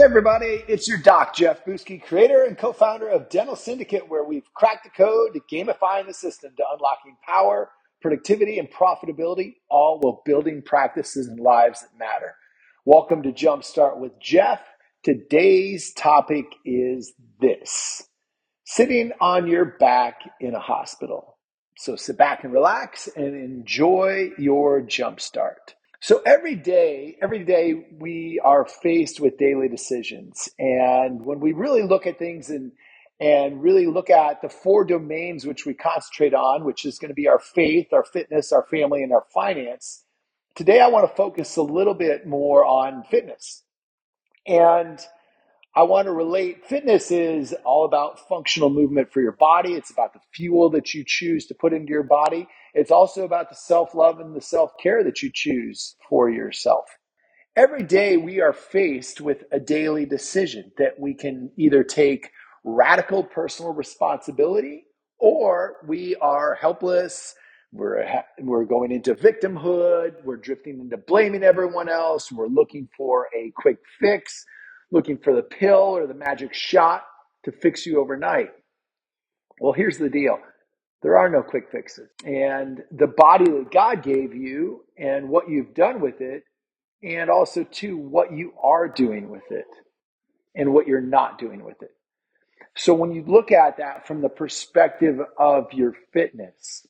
Hey everybody, it's your doc, Jeff Buski, creator and co-founder of Dental Syndicate, where we've cracked the code to gamifying the system to unlocking power, productivity, and profitability, all while building practices and lives that matter. Welcome to Jumpstart with Jeff. Today's topic is this sitting on your back in a hospital. So sit back and relax and enjoy your jumpstart. So every day, every day we are faced with daily decisions. And when we really look at things and and really look at the four domains which we concentrate on, which is going to be our faith, our fitness, our family, and our finance. Today I want to focus a little bit more on fitness. And I want to relate fitness is all about functional movement for your body. It's about the fuel that you choose to put into your body. It's also about the self love and the self care that you choose for yourself. Every day we are faced with a daily decision that we can either take radical personal responsibility or we are helpless. We're, we're going into victimhood. We're drifting into blaming everyone else. We're looking for a quick fix looking for the pill or the magic shot to fix you overnight. Well, here's the deal there are no quick fixes. And the body that God gave you and what you've done with it, and also, to what you are doing with it and what you're not doing with it. So, when you look at that from the perspective of your fitness,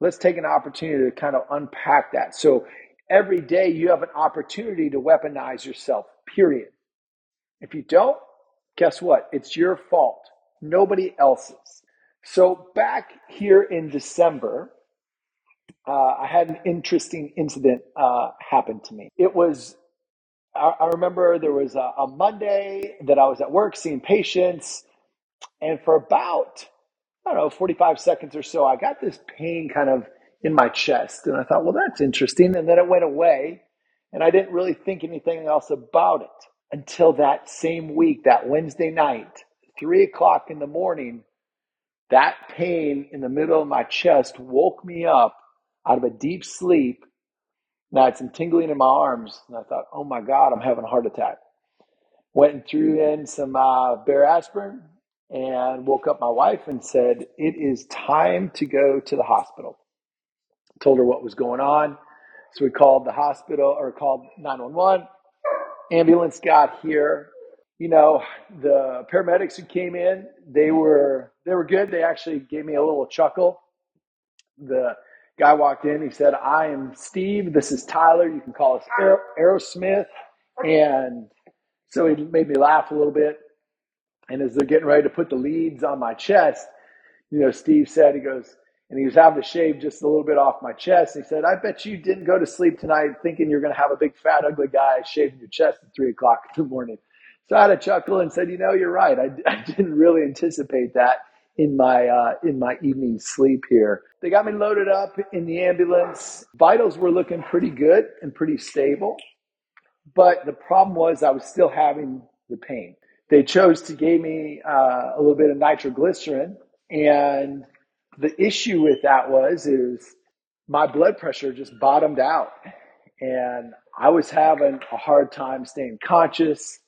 let's take an opportunity to kind of unpack that. So, every day you have an opportunity to weaponize yourself, period. If you don't, guess what? It's your fault, nobody else's. So, back here in December, uh, I had an interesting incident uh, happen to me. It was, I, I remember there was a, a Monday that I was at work seeing patients, and for about, I don't know, 45 seconds or so, I got this pain kind of in my chest. And I thought, well, that's interesting. And then it went away, and I didn't really think anything else about it until that same week, that Wednesday night, three o'clock in the morning, that pain in the middle of my chest woke me up out of a deep sleep. And I had some tingling in my arms, and I thought, oh my God, I'm having a heart attack. Went and threw in some uh, Bayer aspirin and woke up my wife and said, it is time to go to the hospital. Told her what was going on. So we called the hospital or called 911 ambulance got here, you know, the paramedics who came in, they were they were good. They actually gave me a little chuckle. The guy walked in. He said, "I am Steve. This is Tyler. You can call us Aerosmith." And so he made me laugh a little bit. And as they're getting ready to put the leads on my chest, you know, Steve said, he goes, and he was having to shave just a little bit off my chest. He said, I bet you didn't go to sleep tonight thinking you're going to have a big, fat, ugly guy shaving your chest at three o'clock in the morning. So I had a chuckle and said, you know, you're right. I, I didn't really anticipate that in my, uh, in my evening sleep here. They got me loaded up in the ambulance. Vitals were looking pretty good and pretty stable. But the problem was I was still having the pain. They chose to give me uh, a little bit of nitroglycerin and the issue with that was is my blood pressure just bottomed out and I was having a hard time staying conscious.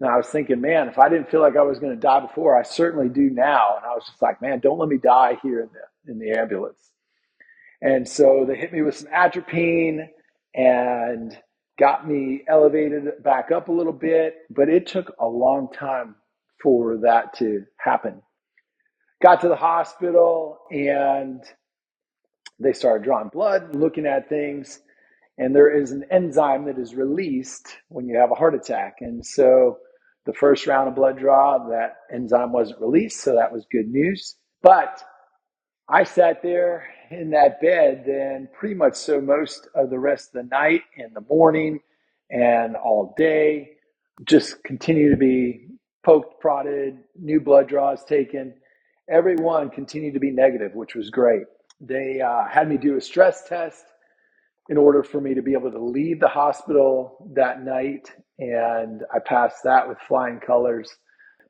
And I was thinking, man, if I didn't feel like I was going to die before, I certainly do now. And I was just like, man, don't let me die here in the in the ambulance. And so they hit me with some atropine and got me elevated back up a little bit, but it took a long time for that to happen. Got to the hospital and they started drawing blood, looking at things, and there is an enzyme that is released when you have a heart attack. And so the first round of blood draw, that enzyme wasn't released, so that was good news. But I sat there in that bed then pretty much so most of the rest of the night and the morning and all day, just continue to be poked, prodded, new blood draws taken everyone continued to be negative, which was great. They uh, had me do a stress test in order for me to be able to leave the hospital that night, and I passed that with flying colors.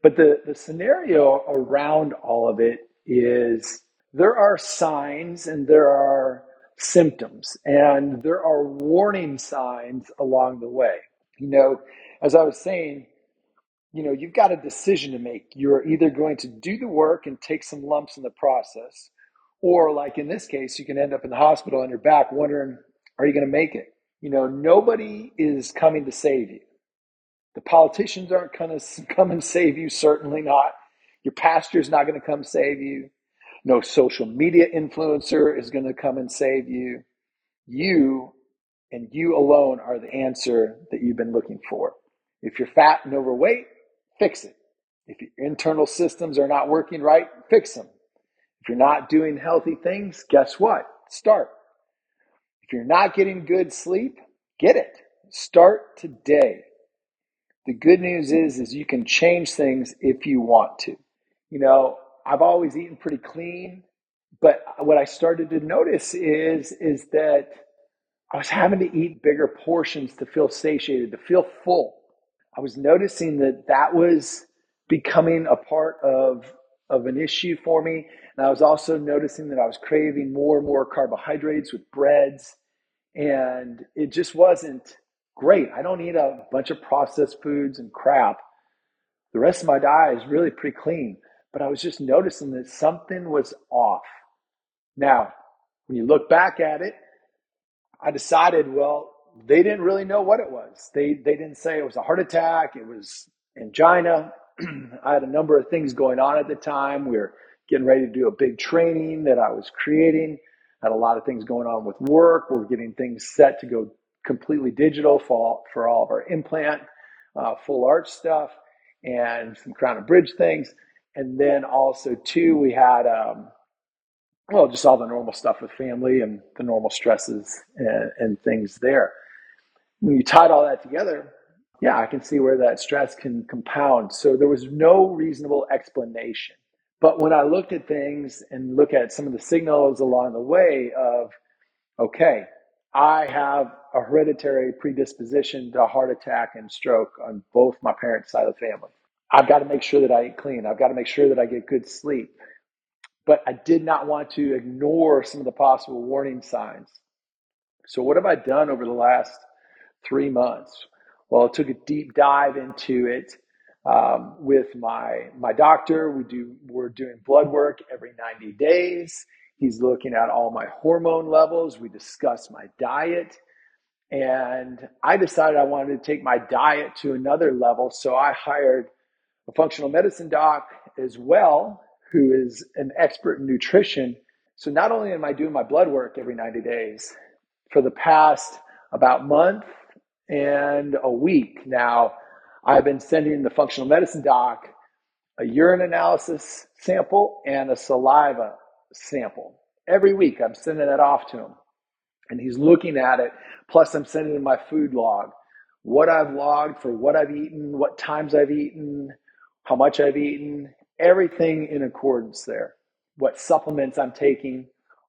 But the, the scenario around all of it is there are signs and there are symptoms, and there are warning signs along the way. You know, as I was saying, you know, you've got a decision to make. You're either going to do the work and take some lumps in the process, or like in this case, you can end up in the hospital on your back wondering, are you going to make it? You know, nobody is coming to save you. The politicians aren't going to come and save you, certainly not. Your pastor's not going to come save you. No social media influencer is going to come and save you. You and you alone are the answer that you've been looking for. If you're fat and overweight, fix it. If your internal systems are not working right, fix them. If you're not doing healthy things, guess what? Start. If you're not getting good sleep, get it. Start today. The good news is is you can change things if you want to. You know, I've always eaten pretty clean, but what I started to notice is is that I was having to eat bigger portions to feel satiated, to feel full. I was noticing that that was becoming a part of of an issue for me, and I was also noticing that I was craving more and more carbohydrates with breads, and it just wasn't great. I don't eat a bunch of processed foods and crap. The rest of my diet is really pretty clean, but I was just noticing that something was off. Now, when you look back at it, I decided, well, they didn't really know what it was. They they didn't say it was a heart attack, it was angina. I had a number of things going on at the time. We were getting ready to do a big training that I was creating. I had a lot of things going on with work. We are getting things set to go completely digital for, for all of our implant, uh, full arch stuff, and some crown and bridge things. And then also, too, we had um, well, just all the normal stuff with family and the normal stresses and, and things there. When you tied all that together, yeah, I can see where that stress can compound. So there was no reasonable explanation. But when I looked at things and look at some of the signals along the way of, okay, I have a hereditary predisposition to heart attack and stroke on both my parents' side of the family. I've got to make sure that I eat clean. I've got to make sure that I get good sleep but I did not want to ignore some of the possible warning signs. So, what have I done over the last three months? Well, I took a deep dive into it um, with my my doctor. We do we're doing blood work every 90 days. He's looking at all my hormone levels. We discuss my diet. And I decided I wanted to take my diet to another level. So I hired a functional medicine doc as well who is an expert in nutrition. So not only am I doing my blood work every 90 days, for the past about month and a week now, I've been sending the functional medicine doc a urine analysis sample and a saliva sample. Every week I'm sending that off to him. And he's looking at it. Plus, I'm sending him my food log what I've logged for what I've eaten, what times I've eaten, how much I've eaten, everything in accordance there. What supplements I'm taking,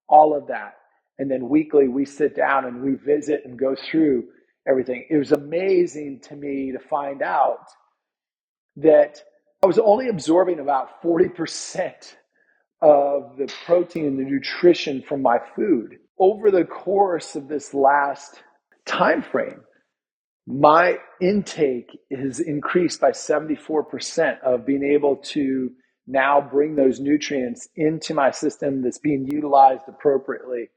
all of that. And then weekly we sit down and we visit and go through everything. It was amazing to me to find out that I was only absorbing about 40% of the protein and the nutrition from my food over the course of this last time frame my intake is increased by 74% of being able to now bring those nutrients into my system that's being utilized appropriately.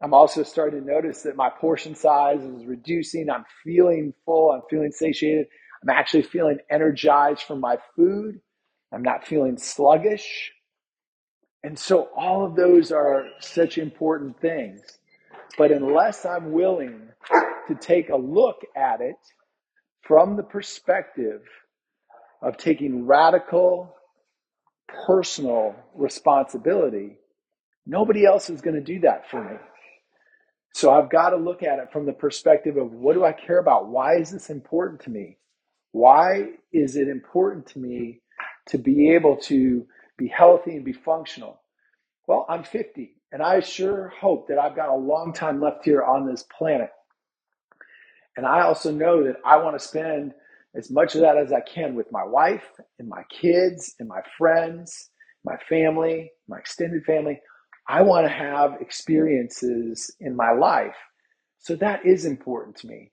I'm also starting to notice that my portion size is reducing. I'm feeling full. I'm feeling satiated. I'm actually feeling energized from my food. I'm not feeling sluggish. And so all of those are such important things. But unless I'm willing to take a look at it from the perspective of taking radical personal responsibility, nobody else is going to do that for me. So I've got to look at it from the perspective of what do I care about? Why is this important to me? Why is it important to me to be able to be healthy and be functional? Well, I'm 50 and I sure hope that I've got a long time left here on this planet. And I also know that I want to spend as much of that as I can with my wife and my kids and my friends, my family, my extended family. I want to have experiences in my life. So that is important to me.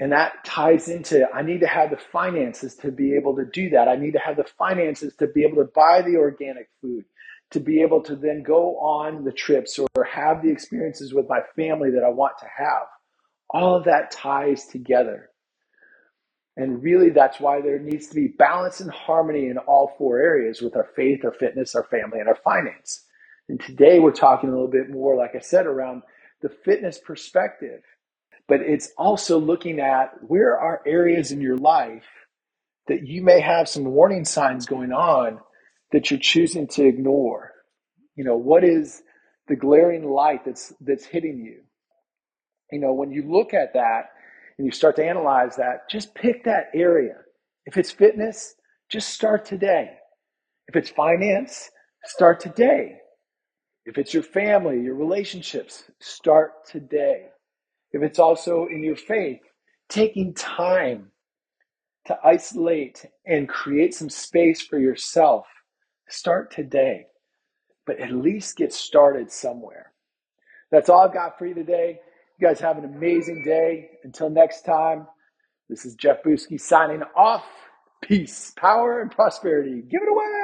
And that ties into I need to have the finances to be able to do that. I need to have the finances to be able to buy the organic food, to be able to then go on the trips or have the experiences with my family that I want to have. All of that ties together. And really, that's why there needs to be balance and harmony in all four areas with our faith, our fitness, our family, and our finance. And today we're talking a little bit more, like I said, around the fitness perspective but it's also looking at where are areas in your life that you may have some warning signs going on that you're choosing to ignore. You know, what is the glaring light that's that's hitting you? You know, when you look at that and you start to analyze that, just pick that area. If it's fitness, just start today. If it's finance, start today. If it's your family, your relationships, start today if it's also in your faith, taking time to isolate and create some space for yourself, start today, but at least get started somewhere. That's all I've got for you today. You guys have an amazing day. Until next time, this is Jeff Buski signing off. Peace, power, and prosperity. Give it away.